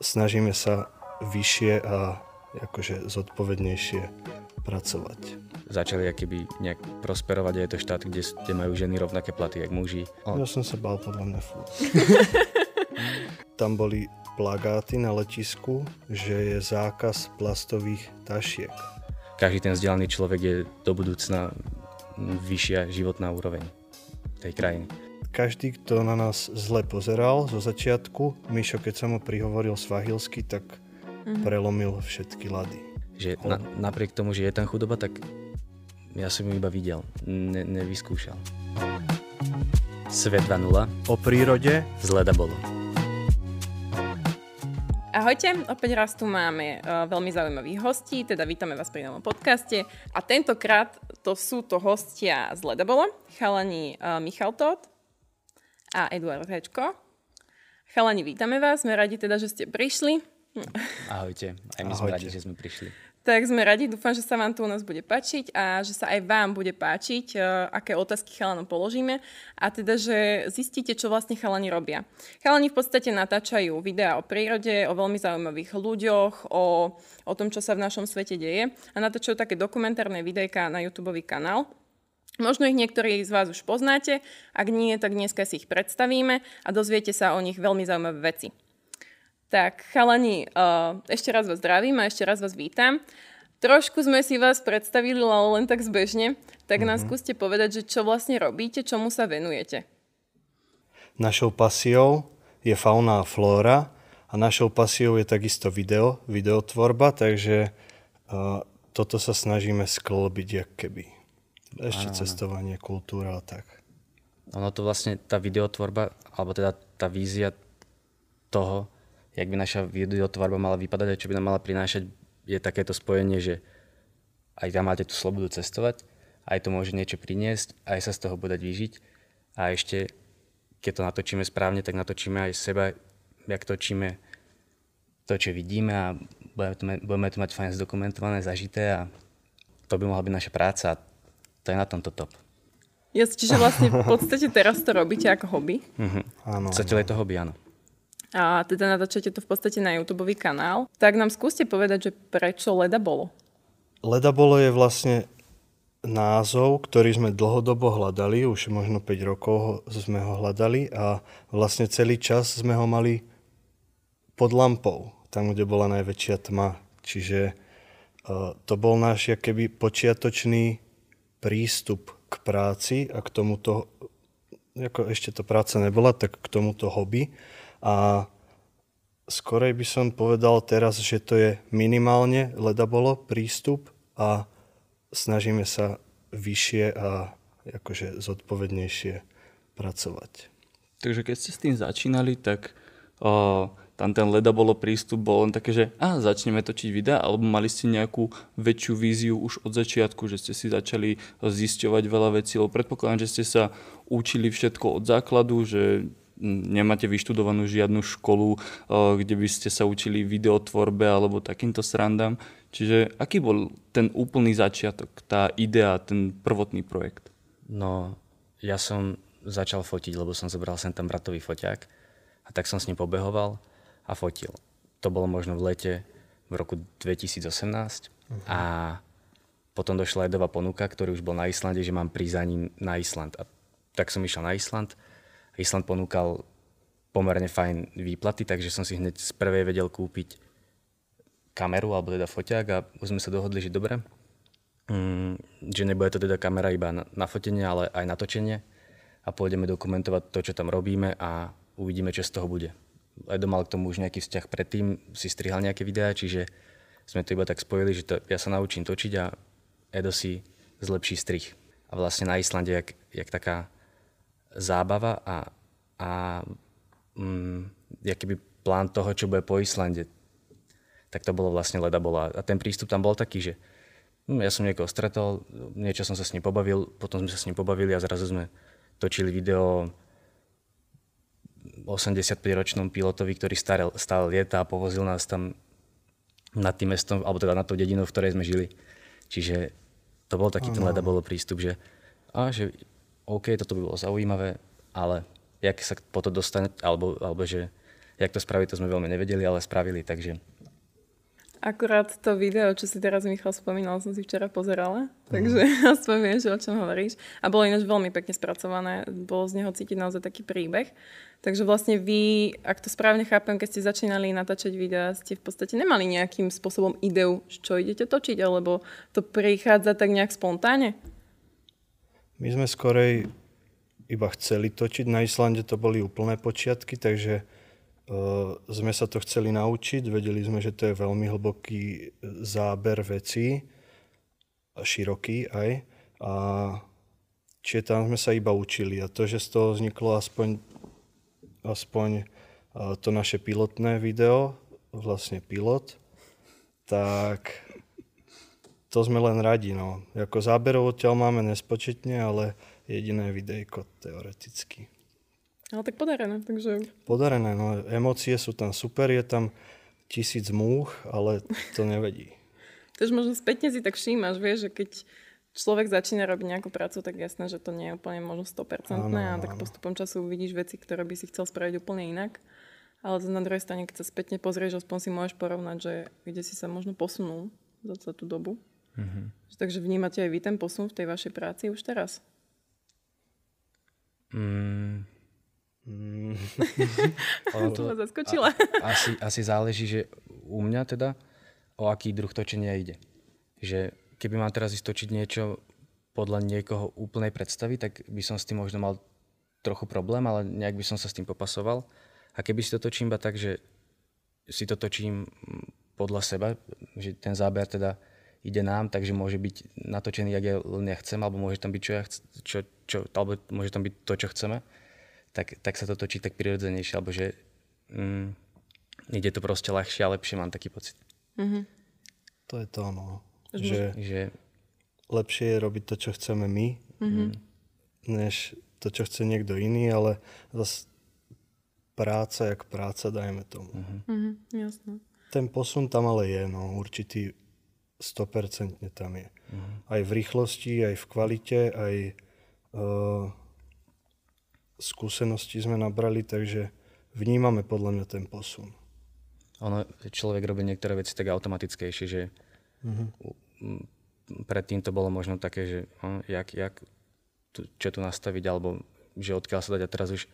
snažíme sa vyššie a akože zodpovednejšie pracovať. Začali keby nejak prosperovať a je to štát, kde, kde majú ženy rovnaké platy, jak muži. O... Ja som sa bál podľa mňa. Tam boli plagáty na letisku, že je zákaz plastových tašiek. Každý ten vzdelaný človek je do budúcna vyššia životná úroveň tej krajiny. Každý, kto na nás zle pozeral zo začiatku, Mišo, keď sa mu prihovoril svahilsky, tak mm-hmm. prelomil všetky lady. Že na, napriek tomu, že je tam chudoba, tak ja som ju iba videl, ne, nevyskúšal. Svet 2.0 O prírode z leda bolo. Ahojte, opäť raz tu máme uh, veľmi zaujímavých hostí, teda vítame vás pri novom podcaste a tentokrát to sú to hostia z Ledabolo, chalani uh, Michal Todt a Eduard Hečko. Chalani, vítame vás, sme radi teda, že ste prišli. Ahojte, aj my Ahojte. sme radi, že sme prišli. Tak sme radi, dúfam, že sa vám tu u nás bude páčiť a že sa aj vám bude páčiť, uh, aké otázky chalanom položíme a teda, že zistíte, čo vlastne chalani robia. Chalani v podstate natáčajú videá o prírode, o veľmi zaujímavých ľuďoch, o, o tom, čo sa v našom svete deje a natáčajú také dokumentárne videjka na YouTube kanál. Možno ich niektorí z vás už poznáte, ak nie, tak dneska si ich predstavíme a dozviete sa o nich veľmi zaujímavé veci. Tak chalani, uh, ešte raz vás zdravím a ešte raz vás vítam. Trošku sme si vás predstavili, ale len tak zbežne. Tak mm-hmm. nás mhm. skúste povedať, že čo vlastne robíte, čomu sa venujete. Našou pasiou je fauna a flóra a našou pasiou je takisto video, videotvorba, takže uh, toto sa snažíme sklbiť jak keby. Ešte Áno. cestovanie, kultúra a tak. Ono to vlastne, tá videotvorba, alebo teda tá vízia toho, jak by naša videotvorba mala vypadať a čo by nám mala prinášať, je takéto spojenie, že aj tam máte tú slobodu cestovať, aj to môže niečo priniesť, aj sa z toho bude vyžiť a ešte, keď to natočíme správne, tak natočíme aj seba, jak točíme to, čo vidíme a budeme to, budeme to mať fajn zdokumentované, zažité a to by mohla byť naša práca a to je na tomto top. Ja, čiže vlastne v podstate teraz to robíte ako hobby? Uh-huh. Áno. Zatiaľ je to hobby, áno a teda natáčate to v podstate na YouTube kanál. Tak nám skúste povedať, že prečo Leda bolo? Leda bolo je vlastne názov, ktorý sme dlhodobo hľadali, už možno 5 rokov sme ho hľadali a vlastne celý čas sme ho mali pod lampou, tam, kde bola najväčšia tma. Čiže uh, to bol náš keby počiatočný prístup k práci a k tomuto, ako ešte to práca nebola, tak k tomuto hobby. A skorej by som povedal teraz, že to je minimálne ledabolo prístup a snažíme sa vyššie a akože zodpovednejšie pracovať. Takže keď ste s tým začínali, tak o, tam ten leda bolo prístup, bol len také, že a, začneme točiť videa, alebo mali ste nejakú väčšiu víziu už od začiatku, že ste si začali zisťovať veľa vecí, lebo predpokladám, že ste sa učili všetko od základu, že nemáte vyštudovanú žiadnu školu, eh, kde by ste sa učili videotvorbe alebo takýmto srandám. Čiže aký bol ten úplný začiatok, tá idea, ten prvotný projekt? No, ja som začal fotiť, lebo som zobral sem tam bratový foťák a tak som s ním pobehoval a fotil. To bolo možno v lete v roku 2018 uh-huh. a potom došla Edová ponuka, ktorý už bol na Islande, že mám prísť za ním na Island. A tak som išiel na Island Island ponúkal pomerne fajn výplaty, takže som si hneď z prvej vedel kúpiť kameru, alebo teda foťák a už sme sa dohodli, že dobre, mm, že nebude to teda kamera iba na, na fotenie, ale aj na točenie a pôjdeme dokumentovať to, čo tam robíme a uvidíme, čo z toho bude. Edo mal k tomu už nejaký vzťah predtým, si strihal nejaké videá, čiže sme to iba tak spojili, že to, ja sa naučím točiť a Edo si zlepší strih. A vlastne na Islande, jak, jak taká zábava a, a mm, jakýby plán toho, čo bude po Islande. Tak to bolo vlastne leda bola. A ten prístup tam bol taký, že hm, ja som niekoho stretol, niečo som sa s ním pobavil, potom sme sa s ním pobavili a zrazu sme točili video 85-ročnom pilotovi, ktorý stále, stále lieta a povozil nás tam nad tým mestom, alebo teda nad tou dedinou, v ktorej sme žili. Čiže to bol taký ten leda bolo prístup, že, a, že OK, toto by bolo zaujímavé, ale jak sa po to dostane, alebo, alebo že Jak to spraviť, to sme veľmi nevedeli, ale spravili, takže Akurát to video, čo si teraz Michal spomínal, som si včera pozerala, takže Mhm. aspoň vieš, o čom hovoríš. A bolo ináč veľmi pekne spracované, bolo z neho cítiť naozaj taký príbeh. Takže vlastne vy, ak to správne chápem, keď ste začínali natáčať videá, ste v podstate nemali nejakým spôsobom ideu, čo idete točiť, alebo to prichádza tak nejak spontánne? My sme skorej iba chceli točiť. Na Islande to boli úplné počiatky, takže sme sa to chceli naučiť. Vedeli sme, že to je veľmi hlboký záber vecí, široký aj. A čiže tam sme sa iba učili. A to, že z toho vzniklo aspoň, aspoň uh, to naše pilotné video, vlastne pilot, tak to sme len radi, no. Ako záberov odtiaľ máme nespočetne, ale jediné videjko teoreticky. Ale tak podarené, takže Podarené, no. Emócie sú tam super, je tam tisíc múch, ale to nevedí. Takže možno spätne si tak všímaš, vieš, že keď človek začína robiť nejakú prácu, tak jasné, že to nie je úplne možno 100% Áno, a tak áno. postupom času uvidíš veci, ktoré by si chcel spraviť úplne inak. Ale na druhej strane, keď sa spätne pozrieš, aspoň si môžeš porovnať, že kde si sa možno posunul za celú tú dobu. Mm-hmm. Takže vnímate aj vy ten posun v tej vašej práci už teraz? mm, Mm, ono To ma zaskočila. asi, asi záleží, že u mňa teda, o aký druh točenia ide. Že keby mám teraz ísť točiť niečo podľa niekoho úplnej predstavy, tak by som s tým možno mal trochu problém, ale nejak by som sa s tým popasoval. A keby si to točím iba tak, že si to točím podľa seba, že ten záber teda ide nám, takže môže byť natočený, jak ja len ja chcem, alebo môže tam byť, čo ja chc- čo, čo, alebo môže tam byť to, čo chceme, tak, tak sa to točí tak prirodzenejšie, alebo že mm, ide to proste ľahšie a lepšie, mám taký pocit. to je to, no. Že Že Že lepšie je robiť to, čo chceme my, než to, čo chce niekto iný, ale zase práca jak práca, dajme tomu. Mhm, jasné. Ten posun tam ale je, no, určitý 100% tam je. Aj v rýchlosti, aj v kvalite, aj uh, skúsenosti sme nabrali, takže vnímame podľa mňa ten posun. ono, človek robí niektoré veci tak automatickejšie, že mm, predtým to bolo možno také, že hm, jak, jak tu, čo tu nastaviť, alebo že odkiaľ sa dať a teraz už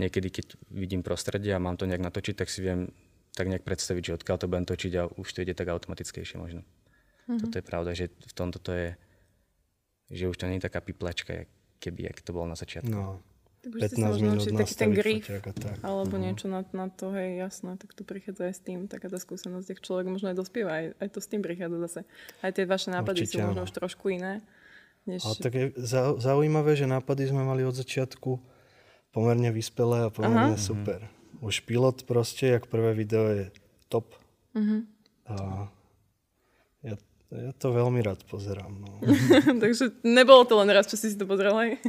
niekedy, keď vidím prostredie a mám to nejak natočiť, tak si viem tak nejak predstaviť, že odkiaľ to budem točiť a už to ide tak automatickejšie možno. Mm-hmm. Toto je pravda, že v tomto to je, že už to nie je taká piplačka, keby, jak to bolo na začiatku. No, Tak už ste 15 sa možno minút naučili taký ten grif, tak. alebo niečo na, na to, hej, jasné, tak to prichádza aj s tým, taká tá skúsenosť, ak človek možno aj dospieva, aj, aj to s tým prichádza zase. Aj tie vaše nápady Určite sú možno áno. už trošku iné. Než... Ale tak je zau- zaujímavé, že nápady sme mali od začiatku pomerne vyspelé a pomerne Aha. super. Už pilot proste, jak prvé video je top. Mhm. A ja, ja to veľmi rád pozerám. No. Takže nebolo to len raz, čo si si to pozrel, hej?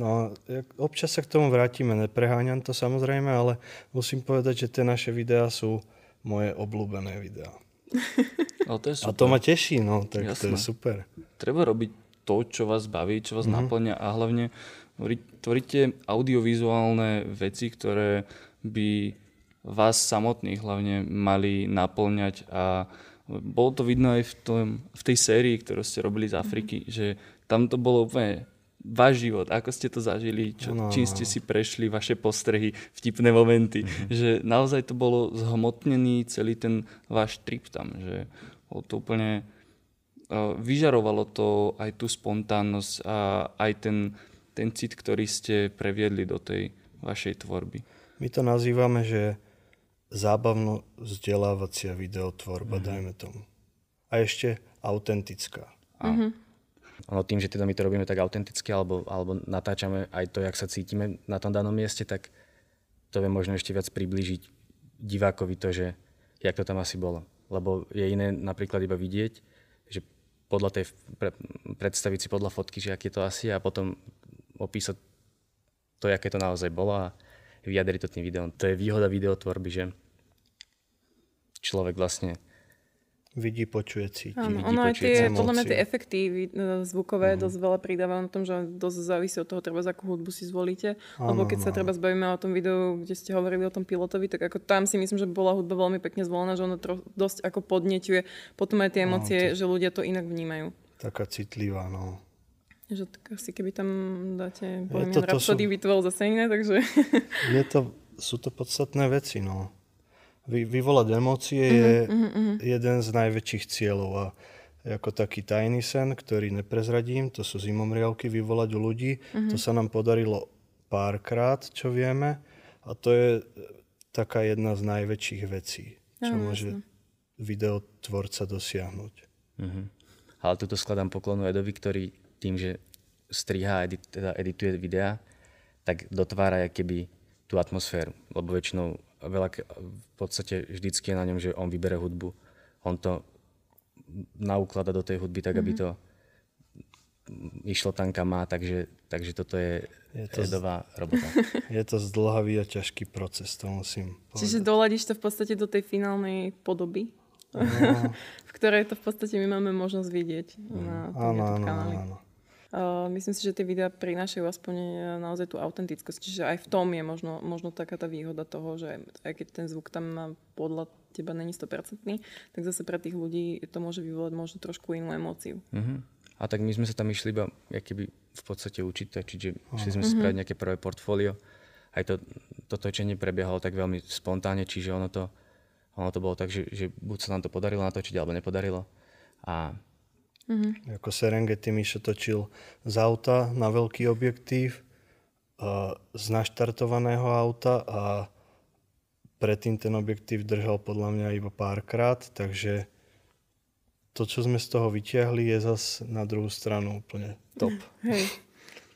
No, občas sa k tomu vrátime, nepreháňam to samozrejme, ale musím povedať, že tie naše videá sú moje obľúbené videá. Ale to je A super. to ma teší, no, tak to je Jasné. super. Treba robiť to, čo vás baví, čo vás mm-hmm. naplňa a hlavne tvoríte audiovizuálne veci, ktoré by vás samotných hlavne mali naplňať a bolo to vidno aj v, tom, v tej sérii, ktorú ste robili z Afriky, mm-hmm. že tam to bolo úplne váš život, ako ste to zažili, čo, Áno, čím áno. ste si prešli, vaše postrehy, vtipné momenty, mm-hmm. že naozaj to bolo zhmotnený celý ten váš trip tam, že bolo to úplne Uh, vyžarovalo to aj tú spontánnosť a aj ten, ten cit, ktorý ste previedli do tej vašej tvorby. My to nazývame, že zábavno vzdelávacia videotvorba, Mhm. dajme tomu. A ešte autentická. Ono tým, že teda my to robíme tak autenticky alebo, alebo natáčame aj to, jak sa cítime na tom danom mieste, tak to vie možno ešte viac priblížiť divákovi to, že jak to tam asi bolo. Lebo je iné napríklad iba vidieť, že podľa tej pre, predstaviť si podľa fotky, že aký je to asi a potom opísať to, aké to naozaj bolo a vyjadriť to tým videom. To je výhoda videotvorby, že človek vlastne Vidí, počuje, cíti. Áno, vidí, ono aj tie, emócie. podľa mňa tie efekty vid- e, zvukové dosť veľa pridávajú na tom, že dosť závisí od toho, treba akú hudbu si zvolíte. Lebo Áno, keď sa áno. treba zbavíme o tom videu, kde ste hovorili o tom pilotovi, tak ako tam si myslím, že bola hudba veľmi pekne zvolená, že ono tro- dosť ako podneťuje potom aj tie emócie, že ľudia to inak vnímajú. Taká citlivá, no. Že tak asi keby tam dáte to- Bohemian to Rhapsody, sú- to bolo zase iné, takže... Je to, sú to podstatné veci, no. Vy, vyvolať emócie je jeden z najväčších cieľov a ako taký tajný sen, ktorý neprezradím, to sú zimomriavky vyvolať u ľudí. To sa nám podarilo párkrát, čo vieme a to je e, taká jedna z najväčších vecí, čo Áno, môže videotvorca dosiahnuť. Mhm. Ale tuto skladám poklonu Edovi, ktorý tým, že striha a edit, teda edituje videá, tak dotvára keby tú atmosféru. Lebo väčšinou veľa, v podstate vždycky je na ňom, že on vybere hudbu. On to nauklada do tej hudby tak, aby to išlo tam, kam má, takže, takže toto je, Je to to z- Edová robota. Je to zdlhavý a ťažký proces, to musím povedať. Čiže doladíš to v podstate do tej finálnej podoby, v ktorej to v podstate my máme možnosť vidieť na tom Áno, áno, kanáli. áno. Uh, myslím si, že tie videá prinášajú aspoň eh, naozaj tú autentickosť. Čiže aj v tom je možno, možno taká tá výhoda toho, že aj keď ten zvuk tam má podľa teba není 100%, tak zase pre tých ľudí to môže vyvolať možno trošku inú emóciu. Mhm. A tak my sme sa tam išli iba keby v podstate učiť, čiže išli sme si spraviť nejaké prvé portfólio. Aj to, to točenie prebiehalo tak veľmi spontánne, čiže ono to, ono to bolo tak, že, že buď sa nám to podarilo natočiť, alebo nepodarilo. A Ako Serengeti Mišo točil z auta na veľký objektív, z naštartovaného auta a predtým ten objektív držal podľa mňa iba párkrát, takže to, čo sme z toho vyťahli, je zas na druhú stranu úplne top. Hej.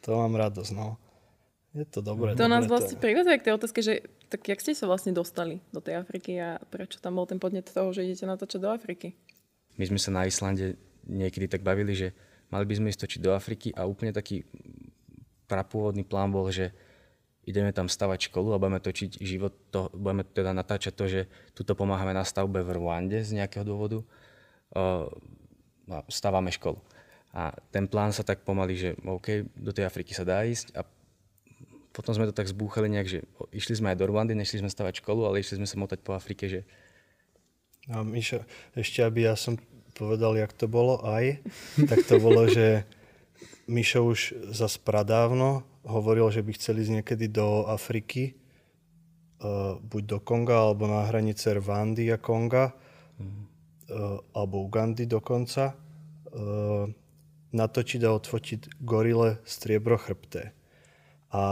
To mám radosť, no. Je to dobré. To dobré, nás to vlastne je. privádza k tej otázke, že tak jak ste sa vlastne dostali do tej Afriky a prečo tam bol ten podnet toho, že idete natáčať do Afriky? my sme sa na Islande niekedy tak bavili, že mali by sme ísť točiť do Afriky a úplne taký prapôvodný plán bol, že ideme tam stavať školu a budeme točiť život, to, budeme teda natáčať to, že tuto pomáhame na stavbe v Rwande z nejakého dôvodu a stávame školu. A ten plán sa tak pomaly, že OK, do tej Afriky sa dá ísť a potom sme to tak zbúchali nejak, že išli sme aj do Rwandy, nešli sme stavať školu, ale išli sme sa motať po Afrike, že A Mišo, ešte aby ja som povedal, jak to bolo aj, tak to bolo, že Mišo už zas pradávno hovoril, že by chceli ísť niekedy do Afriky, uh, buď do Konga, alebo na hranice Rwandy a Konga, uh, alebo Ugandy dokonca, uh, natočiť a odfotiť gorile striebro chrbté. A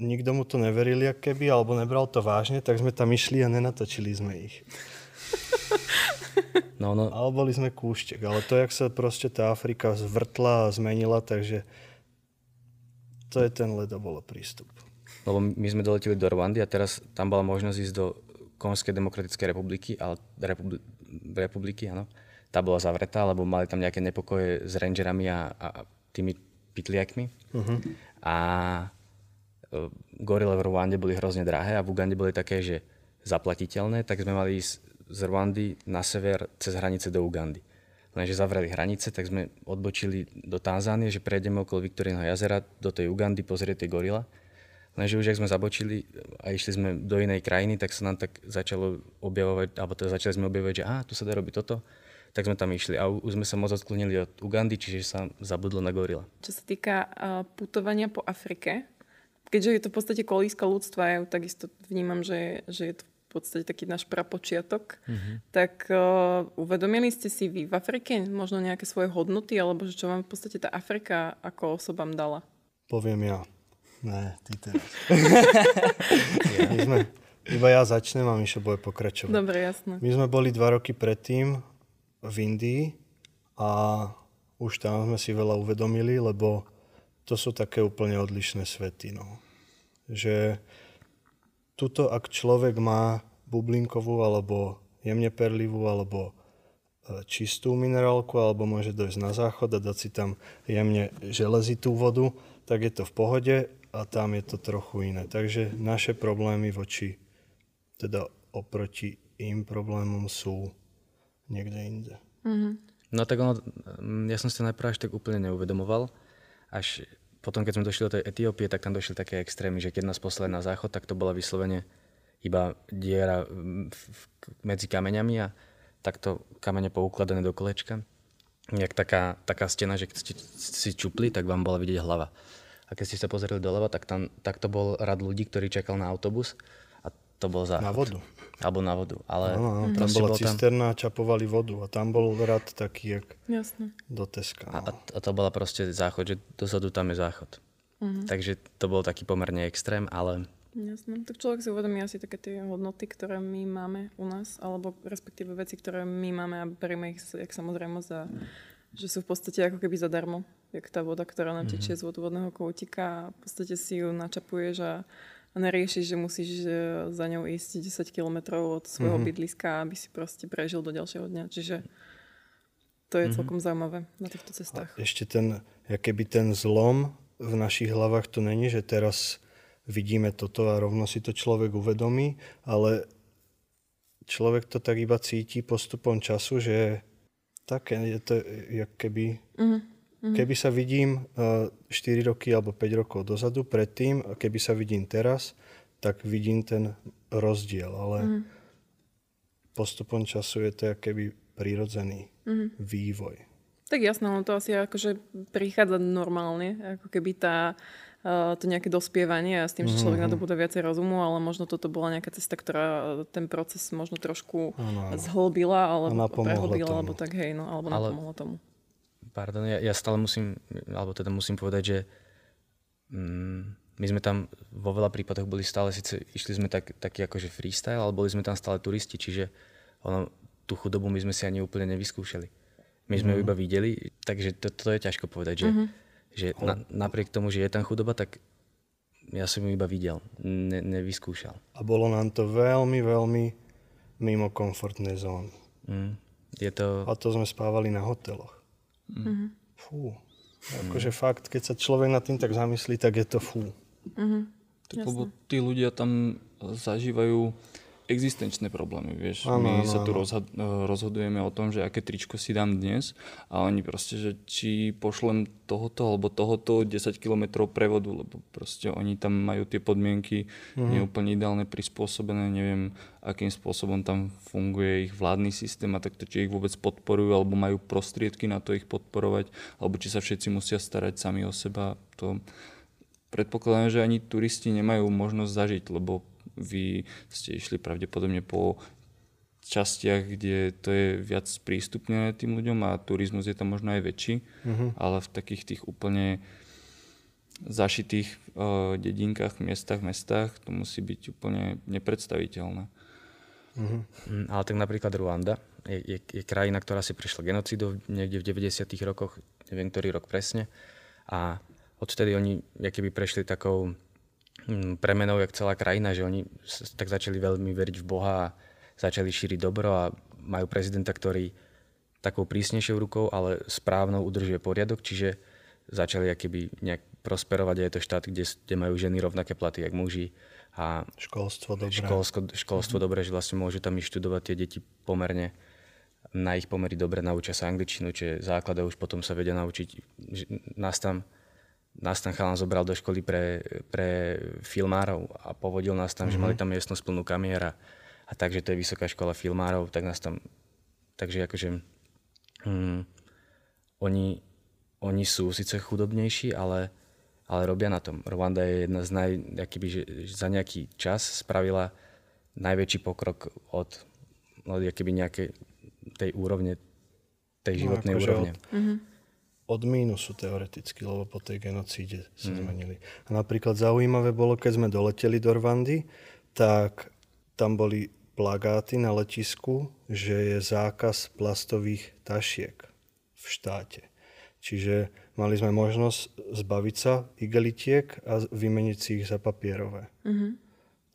nikto mu to neveril, keby, alebo nebral to vážne, tak sme tam išli a nenatočili sme ich. no, no, Ale boli sme kúštek. Ale to, jak sa proste tá Afrika zvrtla a zmenila, takže to je ten ledobolo prístup. Lebo my sme doleteli do Rwandy a teraz tam bola možnosť ísť do Konskej demokratickej republiky, ale republi- republiky, áno. Tá bola zavretá, lebo mali tam nejaké nepokoje s rangerami a, a tými pitliakmi. Uh-huh. A e, gorile v Rwande boli hrozne drahé a v Ugande boli také, že zaplatiteľné, tak sme mali ísť z Rwandy na sever cez hranice do Ugandy. Lenže zavreli hranice, tak sme odbočili do Tanzánie, že prejdeme okolo Viktoríneho jazera do tej Ugandy pozrieť tie gorila. Lenže už ak sme zabočili a išli sme do inej krajiny, tak sa nám tak začalo objavovať, alebo teda začali sme objavovať, že aha, tu sa dá robiť toto, tak sme tam išli a už sme sa moc odklonili od Ugandy, čiže sa zabudlo na gorila. Čo sa týka uh, putovania po Afrike, keďže je to v podstate kolíska ľudstva, ja ju takisto vnímam, že, že je to podstate taký náš prapočiatok, mm-hmm. tak uh, uvedomili ste si vy v Afrike možno nejaké svoje hodnoty, alebo že čo vám v podstate tá Afrika ako osobám dala? Poviem ja. Ne, ty teraz. My sme, iba ja začnem a Mišo bude pokračovať. Dobre, jasné. My sme boli dva roky predtým v Indii a už tam sme si veľa uvedomili, lebo to sú také úplne odlišné svety. No. Že tuto, ak človek má bublinkovú alebo jemne perlivú alebo e, čistú minerálku alebo môže dojsť na záchod a dať si tam jemne železitú vodu, tak je to v pohode a tam je to trochu iné. Takže naše problémy voči, teda oproti im problémom sú niekde inde. No tak ono, ja som si to najprv až tak úplne neuvedomoval. Až potom, keď sme došli do tej Etiópie, tak tam došli také extrémy, že keď nás poslali na záchod, tak to bola vyslovene iba diera medzi kameňami a takto kamene poukladané do kolečka. Jak taká, taká stena, že keď ste si čupli, tak vám bola vidieť hlava. A keď ste sa pozreli doľava, tak tam tak to bol rad ľudí, ktorý čakal na autobus to bol záchod. Na vodu. Alebo na vodu. Ale Áno, áno, tam bola bol cisterna a čapovali vodu a tam bol rad taký, jak Jasné. do Teska. A, No. a to bola proste záchod, že dozadu tam je záchod. Takže to bol taký pomerne extrém, ale Jasné. Tak človek si uvedomí asi také tie hodnoty, ktoré my máme u nás, alebo respektíve veci, ktoré my máme a berieme ich jak samozrejmosť a že sú v podstate ako keby zadarmo. Jak tá voda, ktorá nám tečie z vodného koutika a v podstate si ju načapuješ a, a neriešiš, že musíš e, za ňou ísť 10 kilometrov od svojho bydliska, aby si proste prežil do ďalšieho dňa. Čiže to je celkom zaujímavé na týchto cestách. Ešte ten, keby ten zlom v našich hlavách to není, že teraz vidíme toto a rovno si to človek uvedomí, ale človek to tak iba cíti postupom času, že také je to, jak keby, keby sa vidím uh, 4 roky alebo 5 rokov dozadu predtým a keby sa vidím teraz, tak vidím ten rozdiel, ale postupom času je to keby prirodzený vývoj. Tak jasné, ono to asi akože prichádza normálne, ako keby tá, uh, to nejaké dospievanie a s tým, že človek na to bude viacej rozumu, ale možno toto bola nejaká cesta, ktorá uh, ten proces možno trošku Áno, áno. zhlbila, alebo prehlbila, alebo tak hej, no, alebo Ale- napomohla tomu. Pardon, ja, ja stále musím, alebo teda musím povedať, že mm, my sme tam vo veľa prípadoch boli stále, síce išli sme tak, taký akože freestyle, ale boli sme tam stále turisti, čiže ono, tú chudobu my sme si ani úplne nevyskúšali. My sme ju iba videli, takže to, to je ťažko povedať, že, že na, napriek tomu, že je tam chudoba, tak ja som ju iba videl, ne, nevyskúšal. A bolo nám to veľmi, veľmi mimo komfortnej zóny. Mm. Je to, A to sme spávali na hoteloch. Fú. Akože fakt, keď sa človek nad tým tak zamyslí, tak je to fú. Tak, lebo tí ľudia tam zažívajú existenčné problémy, vieš. Áno, My áno, sa tu rozhad, rozhodujeme o tom, že aké tričko si dám dnes a oni proste, že či pošlem tohoto alebo tohoto 10 km prevodu, lebo proste oni tam majú tie podmienky Mhm. neúplne ideálne prispôsobené, neviem, akým spôsobom tam funguje ich vládny systém a takto, či ich vôbec podporujú alebo majú prostriedky na to ich podporovať, alebo či sa všetci musia starať sami o seba. To predpokladám, že ani turisti nemajú možnosť zažiť, lebo vy ste išli pravdepodobne po častiach, kde to je viac prístupnené tým ľuďom a turizmus je tam možno aj väčší, ale v takých tých úplne zašitých uh, dedinkách, miestach, mestách to musí byť úplne nepredstaviteľné. Mm, ale tak napríklad Ruanda je, je, je krajina, ktorá si prešla genocidu niekde v 90. rokoch, neviem ktorý rok presne. A odtedy oni keby prešli takou mm, premenou, jak celá krajina, že oni tak začali veľmi veriť v Boha a začali šíriť dobro a majú prezidenta, ktorý takou prísnejšou rukou, ale správnou udržuje poriadok, čiže začali keby nejak prosperovať a je to štát, kde, kde majú ženy rovnaké platy, jak muži a Školstvo dobré. školsko, školstvo dobré, že vlastne môžu tam študovať tie deti pomerne na ich pomery dobre, naučia sa angličtinu, čiže základe už potom sa vedia naučiť. Nás tam, nás tam chalan zobral do školy pre, pre filmárov a povodil nás tam, mm-hmm. že mali tam miestnosť plnú kamier a, a takže to je vysoká škola filmárov, tak nás tam, takže akože hm, oni, oni sú síce chudobnejší, ale ale robia na tom. Rwanda je jedna z naj, akýby, že za nejaký čas spravila najväčší pokrok od, od nejakej tej úrovne, tej životnej akože úrovne. Od mínusu teoreticky, lebo po tej genocíde sa zmenili. A napríklad zaujímavé bolo, keď sme doleteli do Rwandy, tak tam boli plagáty na letisku, že je zákaz plastových tašiek v štáte. Čiže mali sme možnosť zbaviť sa igelitiek a vymeniť si ich za papierové.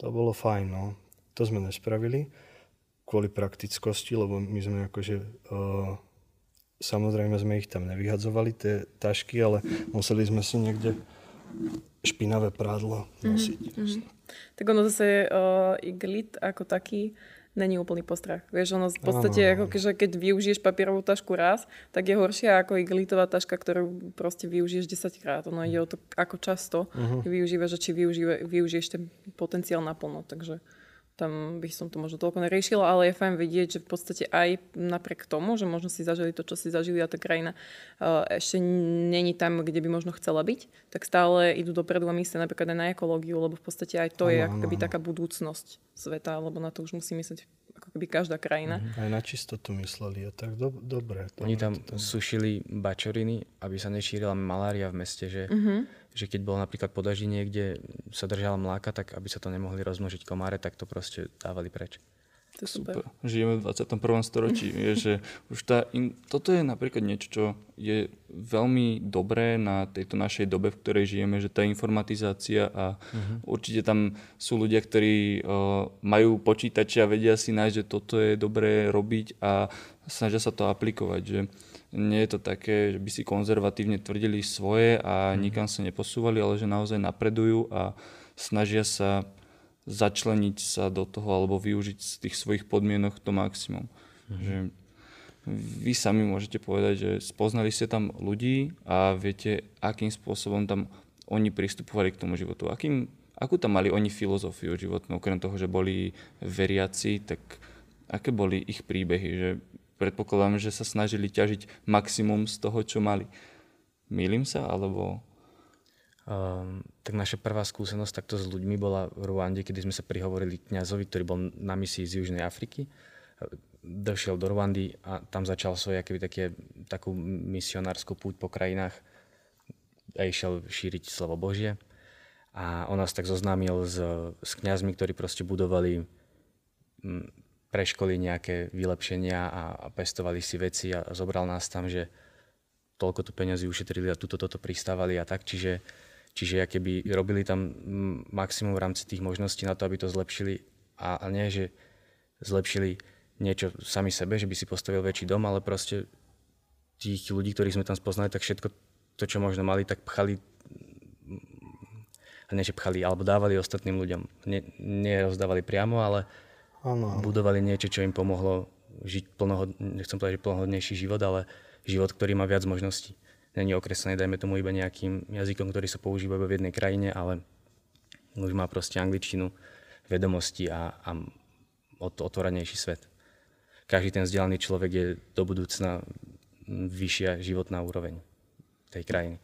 To bolo fajn, no. To sme nespravili kvôli praktickosti, lebo my sme akože... Uh, samozrejme sme ich tam nevyhadzovali, tie tašky, ale museli sme si niekde špinavé prádlo nosiť. Mm-hmm. Tak ono zase uh, iglit ako taký není úplný postrach. Vieš, ono v podstate, ako že keď využiješ papierovú tašku raz, tak je horšia ako igelitová taška, ktorú proste využiješ 10 krát. Ono ide o to, ako často uh-huh. využívaš či využíva, využiješ ten potenciál naplno. Takže tam by som to možno toľko neriešila, ale je fajn vidieť, že v podstate aj napriek tomu, že možno si zažili to, čo si zažili a tá krajina uh, ešte není tam, kde by možno chcela byť, tak stále idú dopredu a myslia napríklad aj na ekológiu, lebo v podstate aj to ano, je ako keby ano. taká budúcnosť sveta, lebo na to už musí myslieť ako keby každá krajina. Aj na čistotu mysleli, a tak do, dobre. Oni tam to... sušili bačoriny, aby sa nešírila malária v meste, že, uh-huh. Že keď bolo napríklad podaží niekde sa držala mláka, tak aby sa to nemohli rozmnožiť komáre, tak to proste dávali preč. To je super. super. Žijeme v 21. storočí. je, že už tá, in, toto je napríklad niečo, čo je veľmi dobré na tejto našej dobe, v ktorej žijeme, že tá informatizácia a uh-huh. určite tam sú ľudia, ktorí uh, majú počítače a vedia si nájsť, že toto je dobré robiť a snažia sa to aplikovať. Že nie je to také, že by si konzervatívne tvrdili svoje a uh-huh. nikam sa neposúvali, ale že naozaj napredujú a snažia sa začleniť sa do toho alebo využiť z tých svojich podmienok to maximum. Mm-hmm. Že vy sami môžete povedať, že spoznali ste tam ľudí a viete, akým spôsobom tam oni pristupovali k tomu životu. Akým, akú tam mali oni filozofiu životnú, okrem toho, že boli veriaci, tak aké boli ich príbehy, že predpokladám, že sa snažili ťažiť maximum z toho, čo mali. Mýlim sa, alebo Um, tak naša prvá skúsenosť takto s ľuďmi bola v Ruande, kedy sme sa prihovorili kňazovi, ktorý bol na misii z Južnej Afriky. Došiel do Rwandy a tam začal svoj akýby také, takú misionárskú púť po krajinách a išiel šíriť slovo Božie. A on nás tak zoznámil s, s kňazmi, ktorí proste budovali pre školy nejaké vylepšenia a, a pestovali si veci a, a zobral nás tam, že toľko tu peniazy ušetrili a tuto toto pristávali a tak. Čiže Čiže keby robili tam maximum v rámci tých možností na to, aby to zlepšili a, a nie, že zlepšili niečo sami sebe, že by si postavil väčší dom, ale proste tých ľudí, ktorých sme tam spoznali, tak všetko to, čo možno mali, tak pchali a nie, že pchali, alebo dávali ostatným ľuďom. Nie, nerozdávali priamo, ale ano. budovali niečo, čo im pomohlo žiť plnohod, nechcem povedať, že plnohodnejší život, ale život, ktorý má viac možností není okreslený, dajme tomu iba nejakým jazykom, ktorý sa používa iba v jednej krajine, ale už má proste angličtinu, vedomosti a, a otvorenejší svet. Každý ten vzdelaný človek je do budúcna vyššia životná úroveň tej krajiny.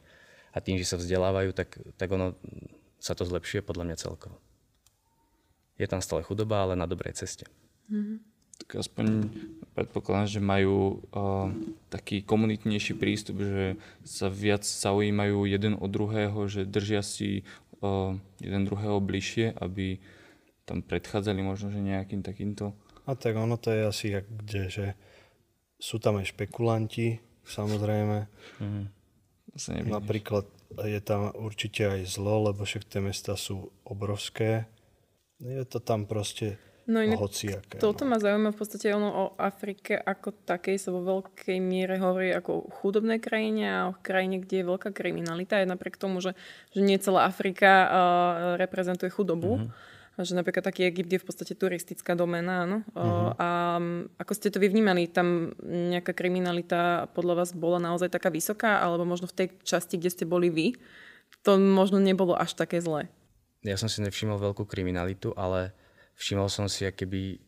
A tým, že sa vzdelávajú, tak, tak ono sa to zlepšuje podľa mňa celkovo. Je tam stále chudoba, ale na dobrej ceste. Mm-hmm tak aspoň predpokladám, že majú uh, taký komunitnejší prístup, že sa viac zaujímajú jeden od druhého, že držia si uh, jeden druhého bližšie, aby tam predchádzali možno že nejakým takýmto. A tak ono to je asi jak kde, že sú tam aj špekulanti, samozrejme. Mm. Napríklad je tam určite aj zlo, lebo však tie mesta sú obrovské. Je to tam proste No inak hociaké. Toto no. ma zaujíma v podstate ono o Afrike ako takej sa vo veľkej miere hovorí ako o chudobnej krajine a o krajine, kde je veľká kriminalita. Aj napriek tomu, že, že nie celá Afrika uh, reprezentuje chudobu. Mm-hmm že napríklad taký Egypt je v podstate turistická domena, áno. Uh-huh. A ako ste to vy vnímali, tam nejaká kriminalita podľa vás bola naozaj taká vysoká, alebo možno v tej časti, kde ste boli vy, to možno nebolo až také zlé? Ja som si nevšimol veľkú kriminalitu, ale všimol som si keby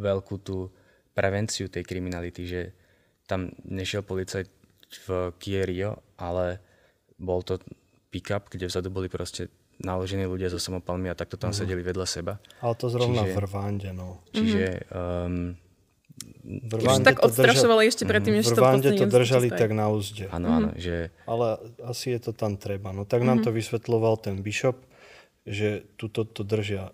veľkú tú prevenciu tej kriminality, že tam nešiel policajt v Kierio, ale bol to pick-up, kde vzadu boli proste naložení ľudia so samopalmi a takto tam mm. sedeli vedľa seba. Ale to zrovna čiže, v Rwande, no. Čiže um, v tak odstrašovali drža- ešte predtým, než to V to držali tak na úzde. Áno, áno. Mm. Že... Ale asi je to tam treba. No tak nám mm. to vysvetloval ten bishop, že tuto to držia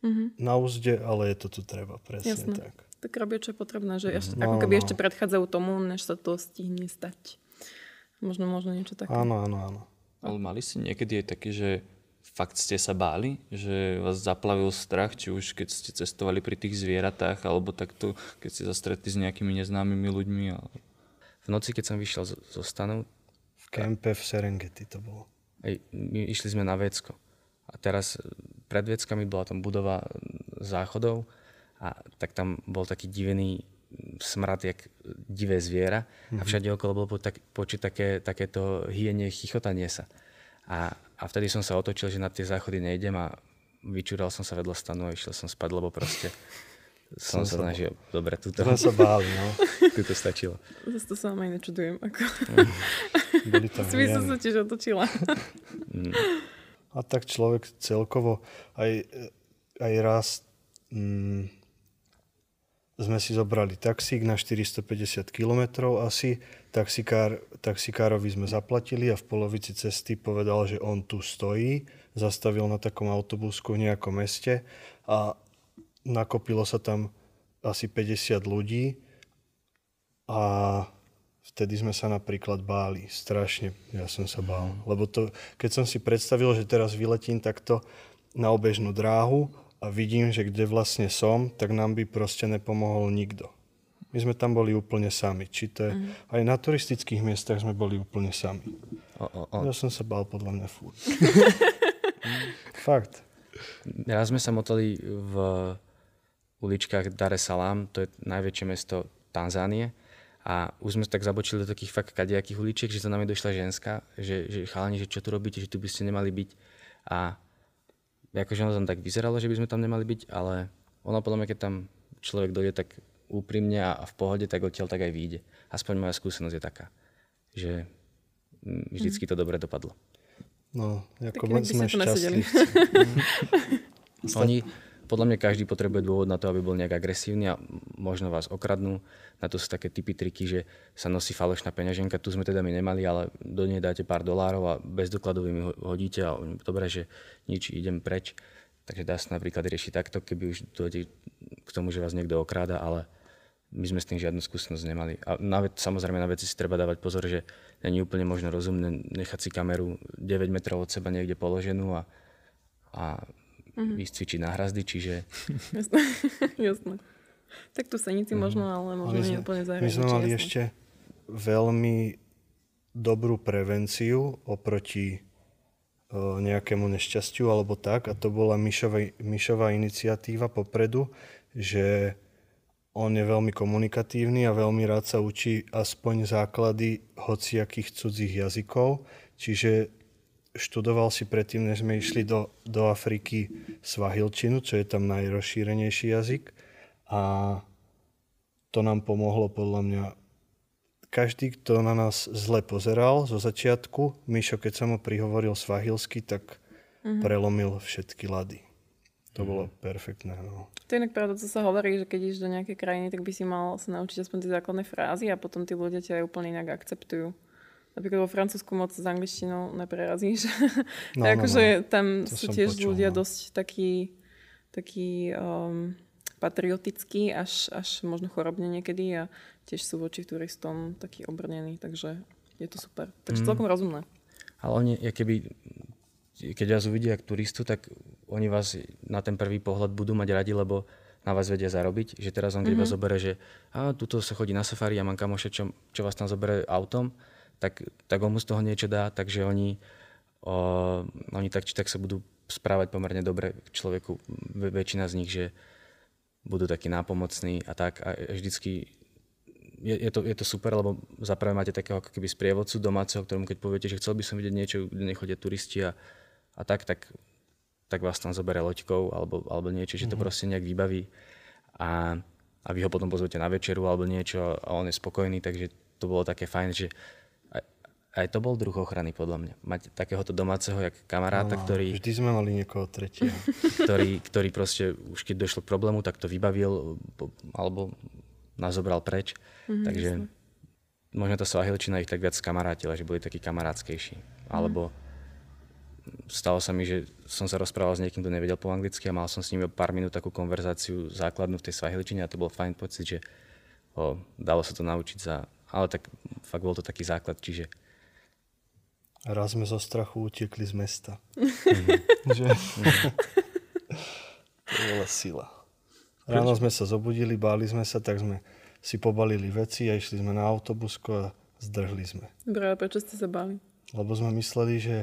mm-hmm. na úzde, ale je to tu treba, presne Jasne. tak. Tak robia, čo je potrebné, že ešte, no, ako keby no. ešte predchádzajú tomu, než sa to stihne stať. Možno, možno niečo také. Áno, áno, áno. Ale mali ste niekedy aj taký, že fakt ste sa báli, že vás zaplavil strach, či už keď ste cestovali pri tých zvieratách, alebo takto, keď ste sa stretli s nejakými neznámymi ľuďmi? Ale... V noci, keď som vyšiel zo, zo stanu... V kempe v Serengeti to bolo. Hej, my išli sme na Vecko. A teraz e, pred Veckami bola tam budova záchodov a tak tam bol taký divený smrad, jak divé zviera mm-hmm. a Mhm. všade okolo bolo po, tak, počuť také, takéto hyenie, chichotanie sa. A, a vtedy som sa otočil, že na tie záchody nejdem a vyčúral som sa vedľa stanu a išiel som spať, lebo proste som, Som sa snažil, dobre, tuto, Sme sa báli, no. tuto stačilo. Zase to sa vám aj nečudujem. Ako... Boli tam som sa tiež otočila. A tak človek celkovo aj, aj raz mm, sme si zobrali taxík na 450 km asi. Taxikár, taxikárovi sme zaplatili a v polovici cesty povedal, že on tu stojí. Zastavil na takom autobusku v nejakom meste a nakopilo sa tam asi 50 ľudí a vtedy sme sa napríklad báli. Strašne ja som sa bál. Lebo to, keď som si predstavil, že teraz vyletím takto na obežnú dráhu a vidím, že kde vlastne som, tak nám by proste nepomohol nikto. My sme tam boli úplne sami. Či to je, aj na turistických miestach sme boli úplne sami. O, o, o. Ja som sa bál podľa mňa furt. Fakt. Raz sme sa motali v uličkách Dar es Salaam, to je najväčšie mesto Tanzánie. A už sme tak zabočili do takých fakt kadejakých uličiek, že za nami došla ženská, že, že chalani, že čo tu robíte, že tu by ste nemali byť. A akože ono tam tak vyzeralo, že by sme tam nemali byť, ale ono podľa mňa, keď tam človek dojde tak úprimne a, v pohode, tak odtiaľ tak aj vyjde. Aspoň moja skúsenosť je taká, že mm, vždycky to dobre dopadlo. No, ako by sme nesedeli. šťastlivci. Oni, podľa mňa každý potrebuje dôvod na to, aby bol nejak agresívny a možno vás okradnú. Na to sú také typy triky, že sa nosí falošná peňaženka. Tu sme teda my nemali, ale do nej dáte pár dolárov a bez dokladov im ho- hodíte a oni, dobre, že nič, idem preč. Takže dá sa napríklad riešiť takto, keby už dojde k tomu, že vás niekto okráda, ale my sme s tým žiadnu skúsenosť nemali. A na samozrejme na veci si treba dávať pozor, že není úplne možno rozumné nechať si kameru 9 metrov od seba niekde položenú a, a mm-hmm. ísť cvičiť na hrazdy, čiže Jasné. Jasné. Tak tu senici možno, ale možno nie úplne my zahraničí. sme mali jasné. ešte veľmi dobrú prevenciu oproti o, nejakému nešťastiu alebo tak a to bola Mišova, Mišová iniciatíva popredu, že on je veľmi komunikatívny a veľmi rád sa učí aspoň základy hociakých cudzích jazykov, čiže študoval si predtým, než sme išli do, do Afriky svahilčinu, čo je tam najrozšírenejší jazyk a to nám pomohlo podľa mňa každý, kto na nás zle pozeral zo začiatku, Mišo, keď som mu prihovoril svahilsky, tak mm-hmm. prelomil všetky lady. To bolo perfektné. No. To je inak pravda, co sa hovorí, že keď ideš do nejakej krajiny, tak by si mal sa naučiť aspoň tie základné frázy a potom tí ľudia ťa aj úplne inak akceptujú. Napríklad vo Francúzsku moc s angličtinou neprerazíš. No, No, no, akože tam To sú tiež počul, ľudia no. dosť takí, takí um, patriotickí, až, až možno chorobne niekedy a tiež sú voči turistom takí obrnení, takže je to super. Takže Mm. celkom rozumné. Ale oni, ja keby, keď vás uvidia ako turistu, tak oni vás na ten prvý pohľad budú mať radi, lebo na vás vedia zarobiť. Že teraz on keď mm-hmm. vás zoberie, že a tuto sa chodí na safari a mám kamoša, čo, čo vás tam zoberie autom, tak, tak on mu z toho niečo dá, takže oni, o, oni tak či tak sa budú správať pomerne dobre k človeku. Ve, väčšina z nich, že budú takí nápomocní a tak. A vždycky je, je, to, je to super, lebo zaprvé máte takého ako keby sprievodcu domáceho, ktorému keď poviete, že chcel by som vidieť niečo, kde nechodia turisti a, a tak, tak, tak vás tam zoberie loďkou alebo, alebo niečo, že to proste nejak vybaví a, a vy ho potom pozvete na večeru alebo niečo a on je spokojný, takže to bolo také fajn, že aj, to bol druh ochrany podľa mňa. Mať takéhoto domáceho, jak kamaráta, ktorý, Vždy sme mali niekoho tretieho. ktorý, ktorý proste už keď došlo k problému, tak to vybavil alebo nás zobral preč. Mm-hmm, Takže možno tá svahilčina ich tak viac kamarátila, že boli takí kamarátskejší. Alebo stalo sa mi, že som sa rozprával s niekým, kto nevedel po anglicky a mal som s ním pár minút takú konverzáciu základnú v tej svahilčine a to bol fajn pocit, že o, dalo sa to naučiť za... Ale tak fakt bol to taký základ, čiže raz sme zo strachu utekli z mesta. Mhm. že... to bola sila. Ráno sme sa zobudili, báli sme sa, tak sme si pobalili veci a išli sme na autobusko a zdrhli sme. Dobre, ale prečo ste sa báli? Lebo sme mysleli, že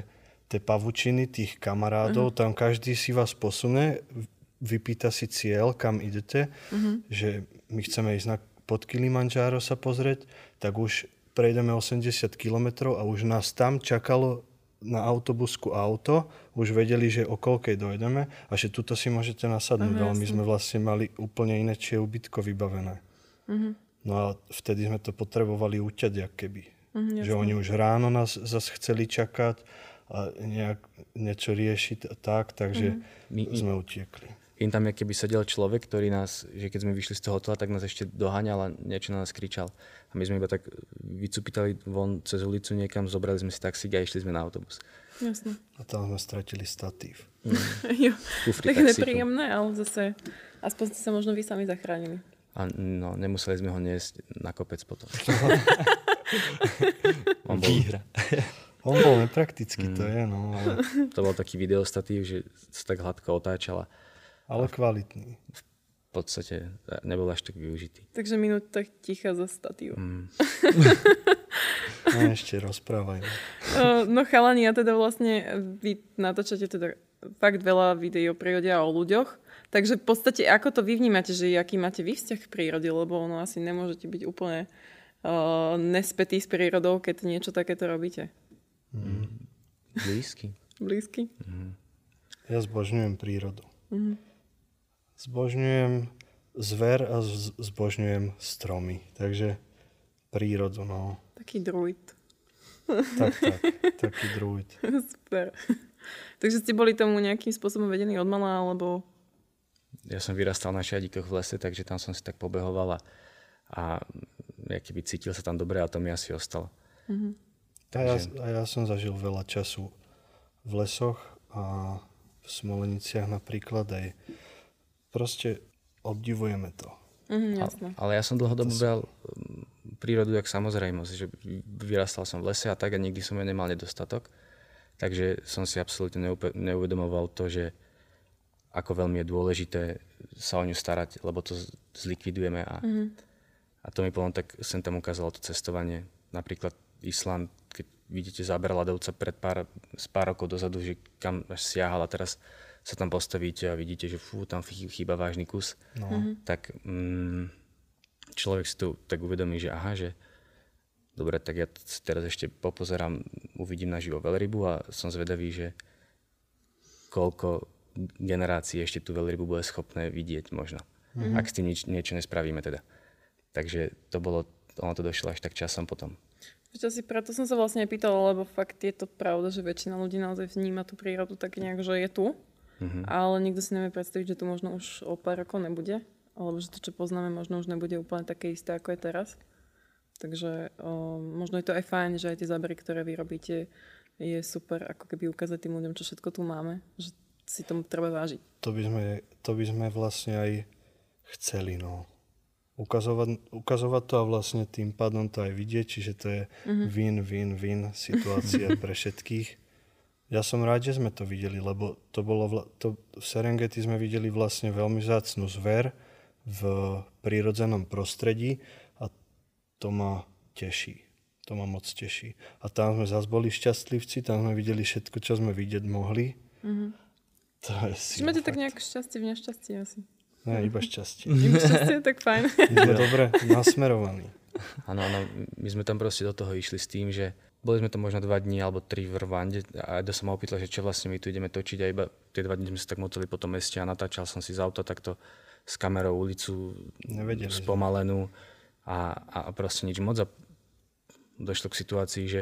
tie pavučiny tých kamarádov, uh-huh. tam každý si vás posune, vypýta si cieľ, kam idete, uh-huh. že my chceme ísť na pod Kilimanjaro sa pozrieť, tak už prejdeme 80 km a už nás tam čakalo na autobusku auto, už vedeli, že o koľkej dojdeme a že tuto si môžete nasadnúť, uh-huh, ale my sme vlastne mali úplne iné či ubytko vybavené. Uh-huh. No a vtedy sme to potrebovali uťať, jak keby. Uh-huh, že oni už ráno nás zase chceli čakať a nejak, niečo riešiť a tak, takže uh-huh. my, sme utiekli im tam keby sedel človek, ktorý nás, že keď sme vyšli z toho hotela, tak nás ešte doháňal a niečo na nás kričal. A my sme iba tak vycupitali von cez ulicu niekam, zobrali sme si taxík a išli sme na autobus. Jasne. A tam sme stratili statív. Mm. jo, tak nepríjemné, ale zase aspoň ste sa možno vy sami zachránili. A no, nemuseli sme ho niesť na kopec potom. On bol... Výhra. On bol nepraktický, mm. to je, no. Ale... To bol taký videostatív, že sa tak hladko otáčala. Ale kvalitný. V podstate nebol až tak využitý. Takže minúta ticha za statív. Mm. no ešte rozprávaj. no chalani, ja teda vlastne, vy natáčate teda fakt veľa videí o prírode a o ľuďoch. Takže v podstate, ako to vy vnímate, že aký máte vy vzťah k prírode, lebo ono asi nemôžete byť úplne uh, nespätý s prírodou, keď niečo takéto robíte. Mm. Blízky. Blízky? Mm. Ja zbožňujem prírodu. Mm. Zbožňujem zver a zbožňujem stromy. Takže prírodu, no. Taký druid. Tak, tak. Taký druid. Super. Takže ste boli tomu nejakým spôsobom vedení od mala, alebo... Ja som vyrastal na šadíkoch v lese, takže tam som si tak pobehoval a, a keby cítil sa tam dobre a to mi asi ostalo. Mm-hmm. A, ja, a ja som zažil veľa času v lesoch a v Smoleniciach napríklad aj proste obdivujeme to. Mm, jasné. Ale, ale ja som dlhodobo bral mm, prírodu jak samozrejmosť, že vyrastal som v lese a tak a nikdy som ju nemal nedostatok. Takže som si absolútne neuvedomoval to, že ako veľmi je dôležité sa o ňu starať, lebo to zlikvidujeme a, mm. a to mi potom tak sem tam ukázalo to cestovanie. Napríklad Island, keď vidíte záber ľadovca pred pár, z pár rokov dozadu, že kam až siahal a teraz sa tam postavíte a vidíte, že fú, tam chýba vážny kus, no. Mhm. tak mm, človek si tu tak uvedomí, že aha, že dobre, tak ja teraz ešte popozerám, uvidím na živo veľrybu a som zvedavý, že koľko generácií ešte tú veľrybu bude schopné vidieť možno. Mm-hmm. Ak s tým nič, niečo nespravíme teda. Takže to bolo, ono to došlo až tak časom potom. Čo si, preto som sa vlastne pýtala, lebo fakt je to pravda, že väčšina ľudí naozaj vníma tú prírodu tak nejak, že je tu Mm-hmm. Ale nikto si nevie predstaviť, že to možno už o pár rokov nebude. Alebo že to, čo poznáme, možno už nebude úplne také isté, ako je teraz. Takže o, možno je to aj fajn, že aj tie zábery, ktoré vy robíte, je super ako keby ukázať tým ľuďom, čo všetko tu máme. Že si tomu treba vážiť. To by sme, to by sme vlastne aj chceli, no. Ukazovať, ukazovať to a vlastne tým pádom to aj vidieť, čiže to je mm-hmm. win-win-win situácia pre všetkých ja som rád, že sme to videli, lebo to bolo vla, to, v Serengeti sme videli vlastne veľmi zácnú zver v prírodzenom prostredí a to ma teší. To ma moc teší. A tam sme zase boli šťastlivci, tam sme videli všetko, čo sme vidieť mohli. Mm-hmm. To je si Máte tak nejak šťastie v nešťastí asi. Ne, iba šťastie. iba šťastie, tak fajn. Sme dobre nasmerovaní. Áno, áno, my sme tam proste do toho išli s tým, že boli sme to možno dva dní alebo tri v Rwande a Edo sa ma opýtal, že čo vlastne my tu ideme točiť a iba tie dva dní sme sa tak motali po tom meste a natáčal som si z auta takto s kamerou ulicu Nevedeli, spomalenú a, a proste nič moc a došlo k situácii, že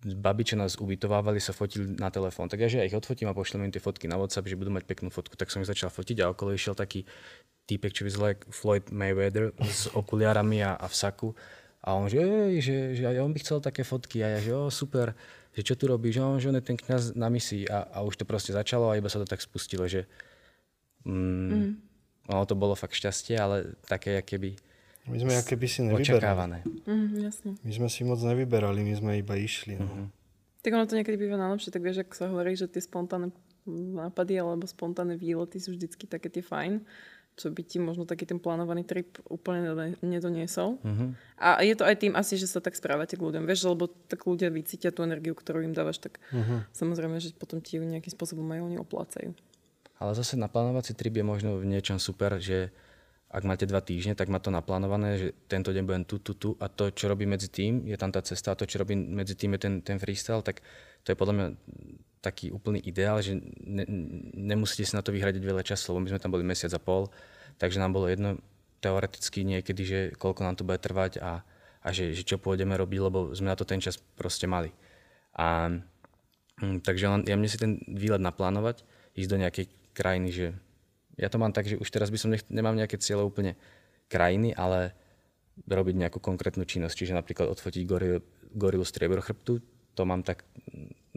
babi, čo nás ubytovávali, sa fotili na telefón. Tak ja, že ja ich odfotím a pošlem im tie fotky na WhatsApp, že budú mať peknú fotku. Tak som ich začal fotiť a okolo išiel taký týpek, čo vyzerá Floyd Mayweather s okuliarami a, a v saku a on, že, že, že aj on by chcel také fotky. A ja, že o, super, že čo tu robíš? Že on, že on je ten kniaz na misii. A, a už to proste začalo a iba sa to tak spustilo, že mm, mm. ono to bolo fakt šťastie, ale také, keby my sme keby si nevyberali. Mm, jasne. My sme si moc nevyberali, my sme iba išli. No. Mm-hmm. Tak ono to niekedy býva najlepšie, tak vieš, ako sa hovorí, že tie spontánne nápady alebo spontánne výlety sú vždycky také tie fajn čo by ti možno taký ten plánovaný trip úplne nedoniesol. Uh-huh. A je to aj tým asi, že sa tak správate k ľuďom. Vieš, lebo tak ľudia vycítia tú energiu, ktorú im dávaš, tak uh-huh. samozrejme, že potom ti ju nejakým spôsobom aj oni oplácajú. Ale zase naplánovací trip je možno v niečom super, že ak máte dva týždne, tak má to naplánované, že tento deň budem tu, tu, tu a to, čo robí medzi tým, je tam tá cesta a to, čo robí medzi tým je ten, ten freestyle, tak to je podľa mňa taký úplný ideál, že ne, nemusíte si na to vyhradiť veľa času, lebo my sme tam boli mesiac a pol, takže nám bolo jedno teoreticky niekedy, že koľko nám to bude trvať a, a že, že čo pôjdeme robiť, lebo sme na to ten čas proste mali. A, hm, takže len, ja mne si ten výlet naplánovať, ísť do nejakej krajiny, že ja to mám tak, že už teraz by som nech, nemám nejaké cieľe úplne krajiny, ale robiť nejakú konkrétnu činnosť, čiže napríklad odfotiť goril, gorilu striebrochrbtu, to mám tak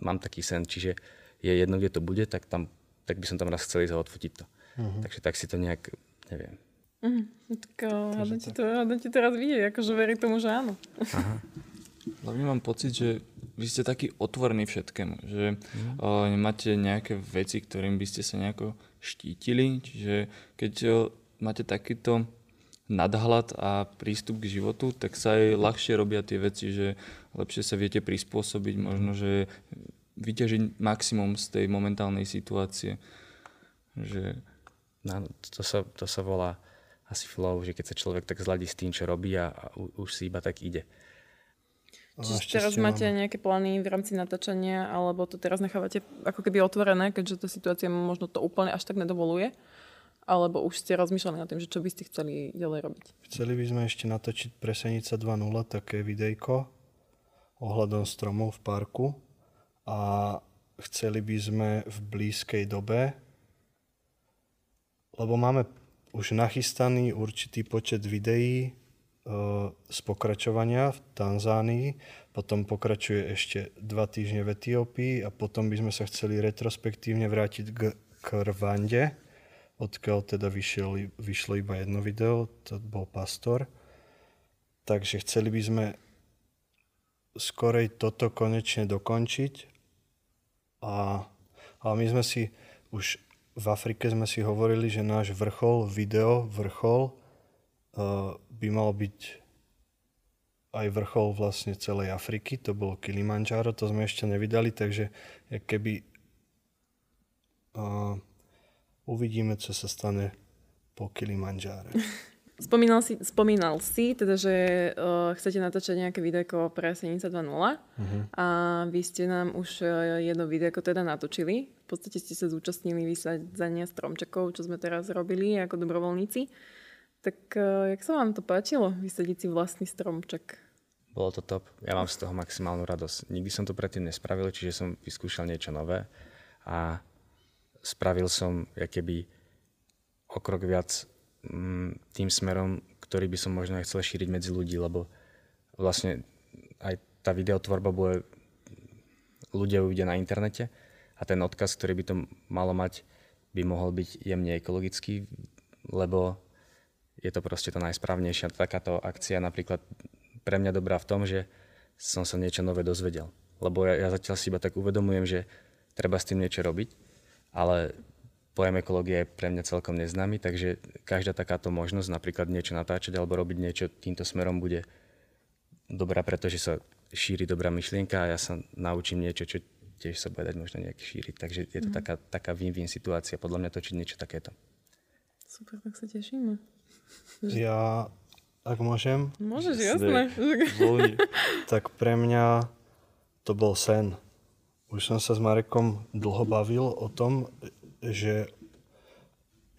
mám taký sen, čiže je jedno, kde to bude, tak, tam, tak by som tam raz chcel ísť a odfotiť to. Uh-huh. Takže tak si to nejak, neviem. Uh-huh. Tak hádam ti, to, hádam ti teraz vidieť, akože verí tomu, že áno. Aha. Hlavne mám pocit, že vy ste taký otvorení všetkému, že mm. uh, nemáte nejaké veci, ktorým by ste sa nejako štítili, čiže keď uh, máte takýto nadhľad a prístup k životu, tak sa aj ľahšie robia tie veci, že lepšie sa viete prispôsobiť, možno, že vyťažiť maximum z tej momentálnej situácie. Že... No, to, sa, to sa volá asi flow, že keď sa človek tak zladí s tým, čo robí a, a už si iba tak ide. Čiže teraz máte nejaké plány v rámci natáčania, alebo to teraz nechávate ako keby otvorené, keďže tá situácia možno to úplne až tak nedovoluje? Alebo už ste rozmýšľali nad tým, že čo by ste chceli ďalej robiť? Chceli by sme ešte natočiť Presenica 2.0, také videjko ohľadom stromov v parku a chceli by sme v blízkej dobe, lebo máme už nachystaný určitý počet videí e, z pokračovania v Tanzánii, potom pokračuje ešte dva týždne v Etiópii a potom by sme sa chceli retrospektívne vrátiť k, k Rwande, odkiaľ teda vyšiel, vyšlo iba jedno video, to bol Pastor. Takže chceli by sme skorej toto konečne dokončiť. A, a my sme si už v Afrike sme si hovorili, že náš vrchol, video vrchol uh, by mal byť aj vrchol vlastne celej Afriky, to bolo Kilimanjaro, to sme ešte nevydali, takže keby uh, uvidíme, čo sa stane po Kilimanjáre. Spomínal si, spomínal si teda, že uh, chcete natáčať nejaké videjko pre 72.0 uh-huh. Mhm. a vy ste nám už uh, jedno videjko teda natočili. V podstate ste sa zúčastnili vysádzania stromčekov, čo sme teraz robili ako dobrovoľníci. Tak uh, jak sa vám to páčilo, vysadiť si vlastný stromček? Bolo to top. Ja mám z toho maximálnu radosť. Nikdy som to predtým nespravil, čiže som vyskúšal niečo nové a spravil som keby o krok viac tým smerom, ktorý by som možno aj chcel šíriť medzi ľudí, lebo vlastne aj tá videotvorba bude ľudia uvidia na internete a ten odkaz, ktorý by to malo mať, by mohol byť jemne ekologický, lebo je to proste to najsprávnejšia. Takáto akcia napríklad pre mňa dobrá v tom, že som sa niečo nové dozvedel. Lebo ja, ja zatiaľ si iba tak uvedomujem, že treba s tým niečo robiť ale pojem ekológie je pre mňa celkom neznámy, takže každá takáto možnosť napríklad niečo natáčať alebo robiť niečo týmto smerom bude dobrá, pretože sa šíri dobrá myšlienka a ja sa naučím niečo, čo tiež sa bude dať možno nejak šíriť. Takže je to mm. taká, taká win-win situácia podľa mňa točiť niečo takéto. Super, tak sa tešíme. Ja, ak môžem? Môžeš, jasné. tak pre mňa to bol sen. Už som sa s Marekom dlho bavil o tom, že,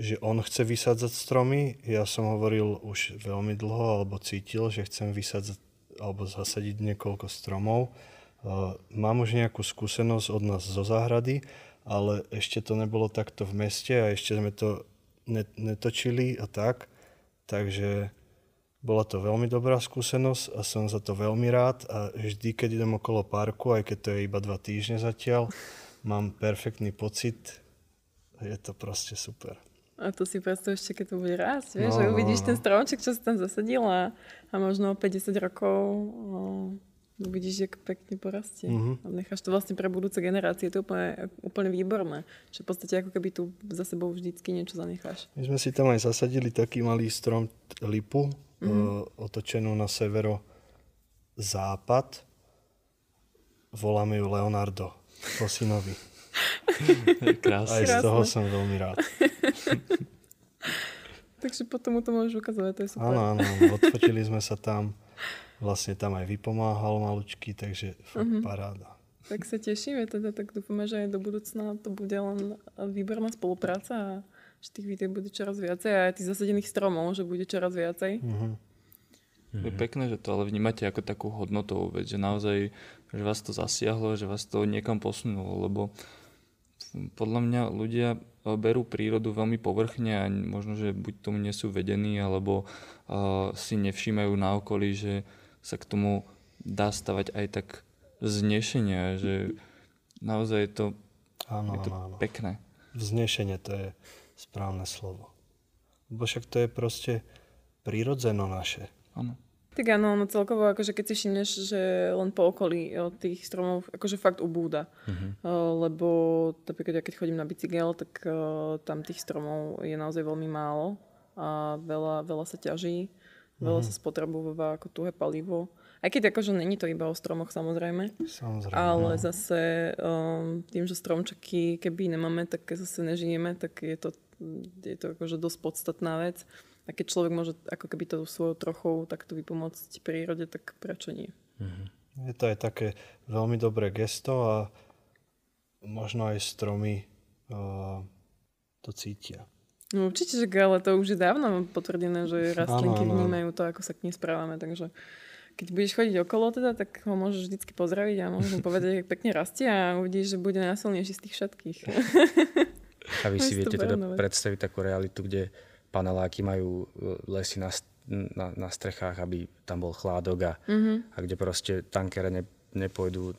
že on chce vysádzať stromy. Ja som hovoril už veľmi dlho, alebo cítil, že chcem vysádzať alebo zasadiť niekoľko stromov. Mám už nejakú skúsenosť od nás zo záhrady, ale ešte to nebolo takto v meste a ešte sme to netočili a tak. Takže bola to veľmi dobrá skúsenosť a som za to veľmi rád a vždy, keď idem okolo parku, aj keď to je iba dva týždne zatiaľ, mám perfektný pocit. Je to proste super. A to si predstav ešte, keď to bude rásť, vieš, no, že no, uvidíš no. ten stromček, čo si tam zasadil a, možno 50 rokov o, Vidíš, jak pekne porastie. Mhm. A necháš to vlastne pre budúce generácie. To je úplne, úplne výborné. Že v podstate ako keby tu za sebou vždycky niečo zanecháš. My sme si tam aj zasadili taký malý strom lipu, mm. otočenú na severo západ. Voláme ju Leonardo po synovi. Krásne. Aj z toho som veľmi rád. Takže potom mu to môžeš ukazovať, to je super. Áno, áno, odfotili sme sa tam. Vlastne tam aj vypomáhal malučky, takže fakt Mhm. paráda. Tak sa tešíme teda, tak dúfame, že aj do budúcna to bude len výborná spolupráca a že tých videí bude čoraz viacej a aj tých zasadených stromov, že bude čoraz viacej. Mhm. Je pekné, že to ale vnímate ako takú hodnotovú vec, že naozaj, že vás to zasiahlo, že vás to niekam posunulo, lebo podľa mňa ľudia e, berú prírodu veľmi povrchne a možno, že buď tomu nie sú vedení, alebo uh, si nevšímajú na okolí, že sa k tomu dá stavať aj tak znešenia, že naozaj je to, Áno, je to áno, áno. pekné. Vznešenie to je správne slovo. Lebo však to je proste prírodzeno naše. Áno. Tak áno, no celkovo, akože keď si všimneš, že len po okolí o, tých stromov akože fakt ubúda. Mhm. Uh, lebo napríklad ja keď chodím na bicykel, tak uh, tam tých stromov je naozaj veľmi málo a veľa, veľa sa ťaží, veľa sa spotrebováva ako tuhé palivo. Aj keď akože není to iba o stromoch samozrejme, Samozrejme. ale no. zase um, tým, že stromčeky keby nemáme, tak zase nežijeme, tak je to, je to akože dosť podstatná vec. A keď človek môže ako keby to svojou trochou takto vypomôcť prírode, tak prečo nie? Je to aj také veľmi dobré gesto a možno aj stromy uh, to cítia. No určite, že ale to už je dávno potvrdené, že rastlinky Áno, áno. vnímajú to, ako sa k nej správame, takže keď budeš chodiť okolo teda, tak ho môžeš vždycky pozdraviť a môžeš mu povedať, jak pekne rastie a uvidíš, že bude najsilnejší z tých všetkých. A vy si viete teda predstaviť takú realitu, kde paneláky majú e, lesy na, na, na strechách, aby tam bol chládok a, Mhm. a kde proste tankere ne, nepôjdu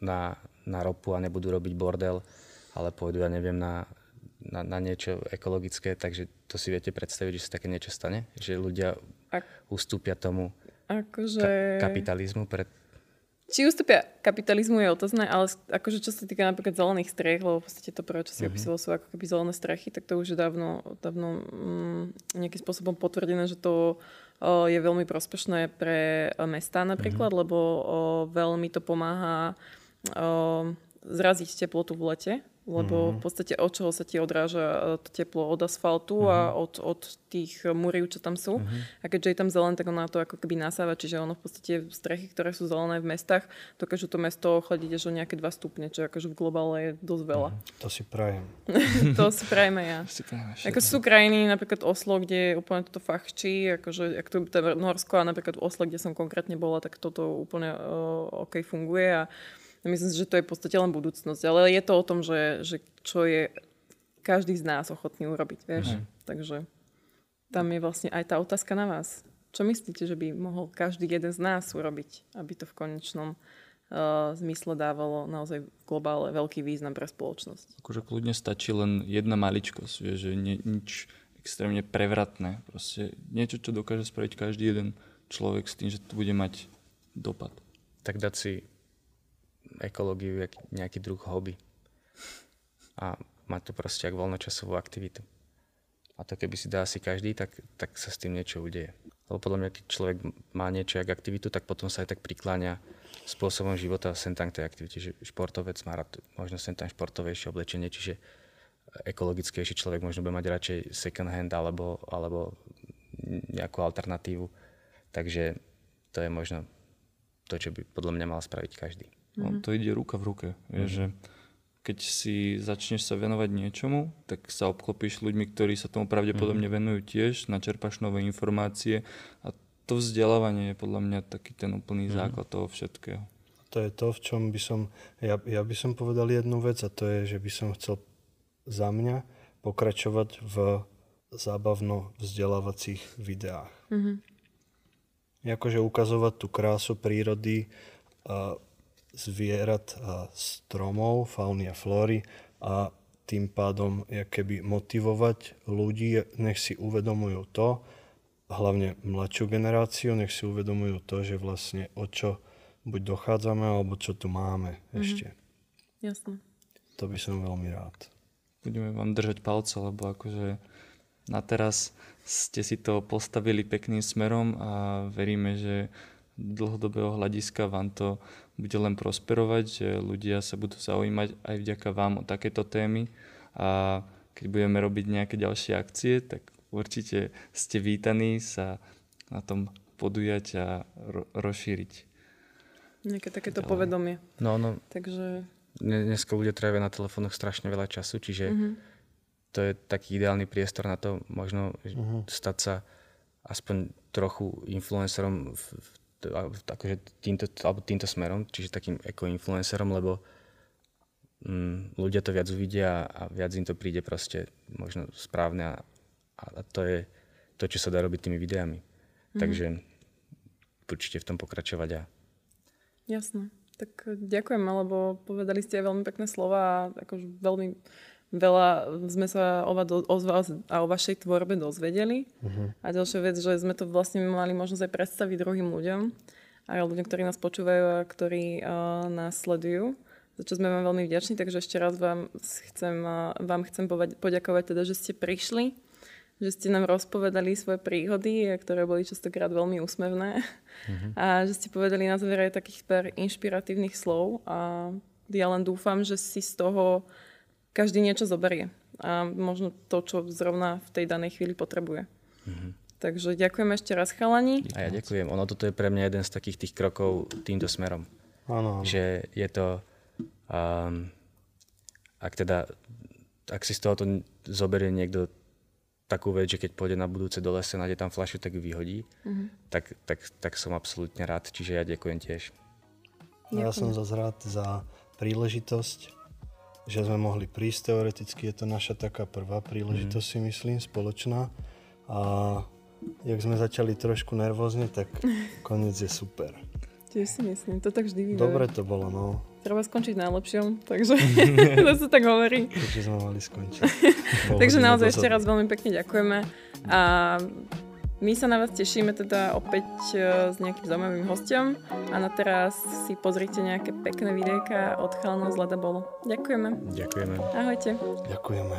na, na ropu a nebudú robiť bordel, ale pôjdu, ja neviem, na, na, na niečo ekologické, takže to si viete predstaviť, že sa také niečo stane? Že ľudia Ak, ustúpia tomu akože... ka- kapitalizmu pred... Či ústupia kapitalizmu je otázne, ale akože čo sa týka napríklad zelených striech, lebo v podstate to prvé, čo si opisoval, sú ako keby zelené strechy, tak to už je dávno, dávno mm, nejakým spôsobom potvrdené, že to o, je veľmi prospešné pre o, mestá napríklad, lebo o, veľmi to pomáha o, zraziť teplotu v lete, lebo v podstate od čoho sa ti odráža e, to teplo od asfaltu a od, od tých múriv, čo tam sú. A keďže je tam zelen, tak ona to ako keby nasáva, čiže ono v podstate strechy, ktoré sú zelené v mestách, dokážu to mesto ochladiť až o nejaké 2 stupne, čo akože v globále je dosť veľa. To si prajem. to si prajeme ja. Si prajeme Ako sú krajiny, napríklad Oslo, kde je úplne toto fachčí, akože, ako to je Norsko a napríklad v Osle, kde som konkrétne bola, tak toto úplne uh, OK funguje a myslím si, že to je v podstate len budúcnosť. Ale je to o tom, že, že čo je každý z nás ochotný urobiť, vieš. Takže tam je vlastne aj tá otázka na vás. Čo myslíte, že by mohol každý jeden z nás urobiť, aby to v konečnom uh, zmysle dávalo naozaj v globále veľký význam pre spoločnosť? Akože kľudne stačí len jedna maličkosť, vieš, že nie, nič extrémne prevratné. Proste niečo, čo dokáže spraviť každý jeden človek s tým, že to bude mať dopad. Tak dať si ekológiu, jak, nejaký druh hobby. A mať to proste ako voľnočasovú aktivitu. A to keby si dá asi každý, tak, tak sa s tým niečo udeje. Lebo podľa mňa, keď človek má niečo jak aktivitu, tak potom sa aj tak prikláňa spôsobom života sem tam k tej aktivite. Že športovec má rád možno sem tam športovejšie oblečenie, čiže ekologickejší človek možno bude mať radšej second hand alebo, alebo nejakú alternatívu. Takže to je možno to, čo by podľa mňa mal spraviť každý. No, to ide ruka v ruke. Vieš, že keď si začneš sa venovať niečomu, tak sa obklopíš ľuďmi, ktorí sa tomu pravdepodobne venujú tiež, načerpaš nové informácie a to vzdelávanie je podľa mňa taký ten úplný základ toho všetkého. To je to, v čom by som, ja, ja by som povedal jednu vec a to je, že by som chcel za mňa pokračovať v zábavno-vzdelávacích videách. Mhm. Akože ukazovať tú krásu prírody, a zvierat a stromov, fauny a flóry a tým pádom keby motivovať ľudí, nech si uvedomujú to, hlavne mladšiu generáciu, nech si uvedomujú to, že vlastne o čo buď dochádzame, alebo čo tu máme Mhm. ešte. Jasné. To by som veľmi rád. Budeme vám držať palce, lebo akože na teraz ste si to postavili pekným smerom a veríme, že dlhodobého hľadiska vám to bude len prosperovať, že ľudia sa budú zaujímať aj vďaka vám o takéto témy a keď budeme robiť nejaké ďalšie akcie, tak určite ste vítaní sa na tom podujať a ro- rozšíriť. Nejaké takéto Ďalej. povedomie. No, no, Takže dne- dneska ľudia trávia na telefónoch strašne veľa času, čiže mhm. to je taký ideálny priestor na to možno Mhm. stať sa aspoň trochu influencerom v, v, akože týmto, alebo týmto smerom, čiže takým ekoinfluencerom, lebo mm, ľudia to viac uvidia a viac im to príde proste možno správne a, a to je to, čo sa dá robiť tými videami. Mhm. Takže určite v tom pokračovať a Jasné. Tak eh, ďakujem, lebo povedali ste aj veľmi pekné slova a akože veľmi veľa sme sa o o vás a o vašej tvorbe dozvedeli. Mhm. A ďalšia vec, že sme to vlastne mali možnosť aj predstaviť druhým ľuďom, aj ľuďom, ktorí nás počúvajú a ktorí uh, nás sledujú, za čo sme vám veľmi vďační. Takže ešte raz vám chcem, uh, vám chcem poďakovať teda, že ste prišli, že ste nám rozpovedali svoje príhody, ktoré boli častokrát veľmi úsmevné. A že ste povedali na záver aj takých pár inšpiratívnych slov. A ja len dúfam, že si z toho každý niečo zoberie. A možno to, čo zrovna v tej danej chvíli potrebuje. Takže ďakujem ešte raz, chalani. A ja ďakujem. Ono toto je pre mňa jeden z takých tých krokov týmto smerom. Áno. Že je to... Um, ak teda... Ak si z tohoto zoberie niekto takú vec, že keď pôjde na budúce do lesa, nájde tam fľašu, tak ju vyhodí, tak, tak, tak som absolútne rád. Čiže ja ďakujem tiež. A Ja som zase rád za príležitosť, že sme mohli prísť teoreticky. Je to naša taká prvá príležitosť, si myslím, spoločná. A jak sme začali trošku nervózne, tak koniec je super. Tiež si myslím, to tak vždy vyjde. Dobre to bolo, no. Treba skončiť najlepšom, takže to sa tak hovorí. Takže sme mali skončiť. Takže naozaj ešte raz veľmi pekne ďakujeme. A my sa na vás tešíme teda opäť e, s nejakým zaujímavým hostom. A na teraz si pozrite nejaké pekné videjka od chalanov z Leda Bolo. Ďakujeme. Ďakujeme. Ahojte. Ďakujeme.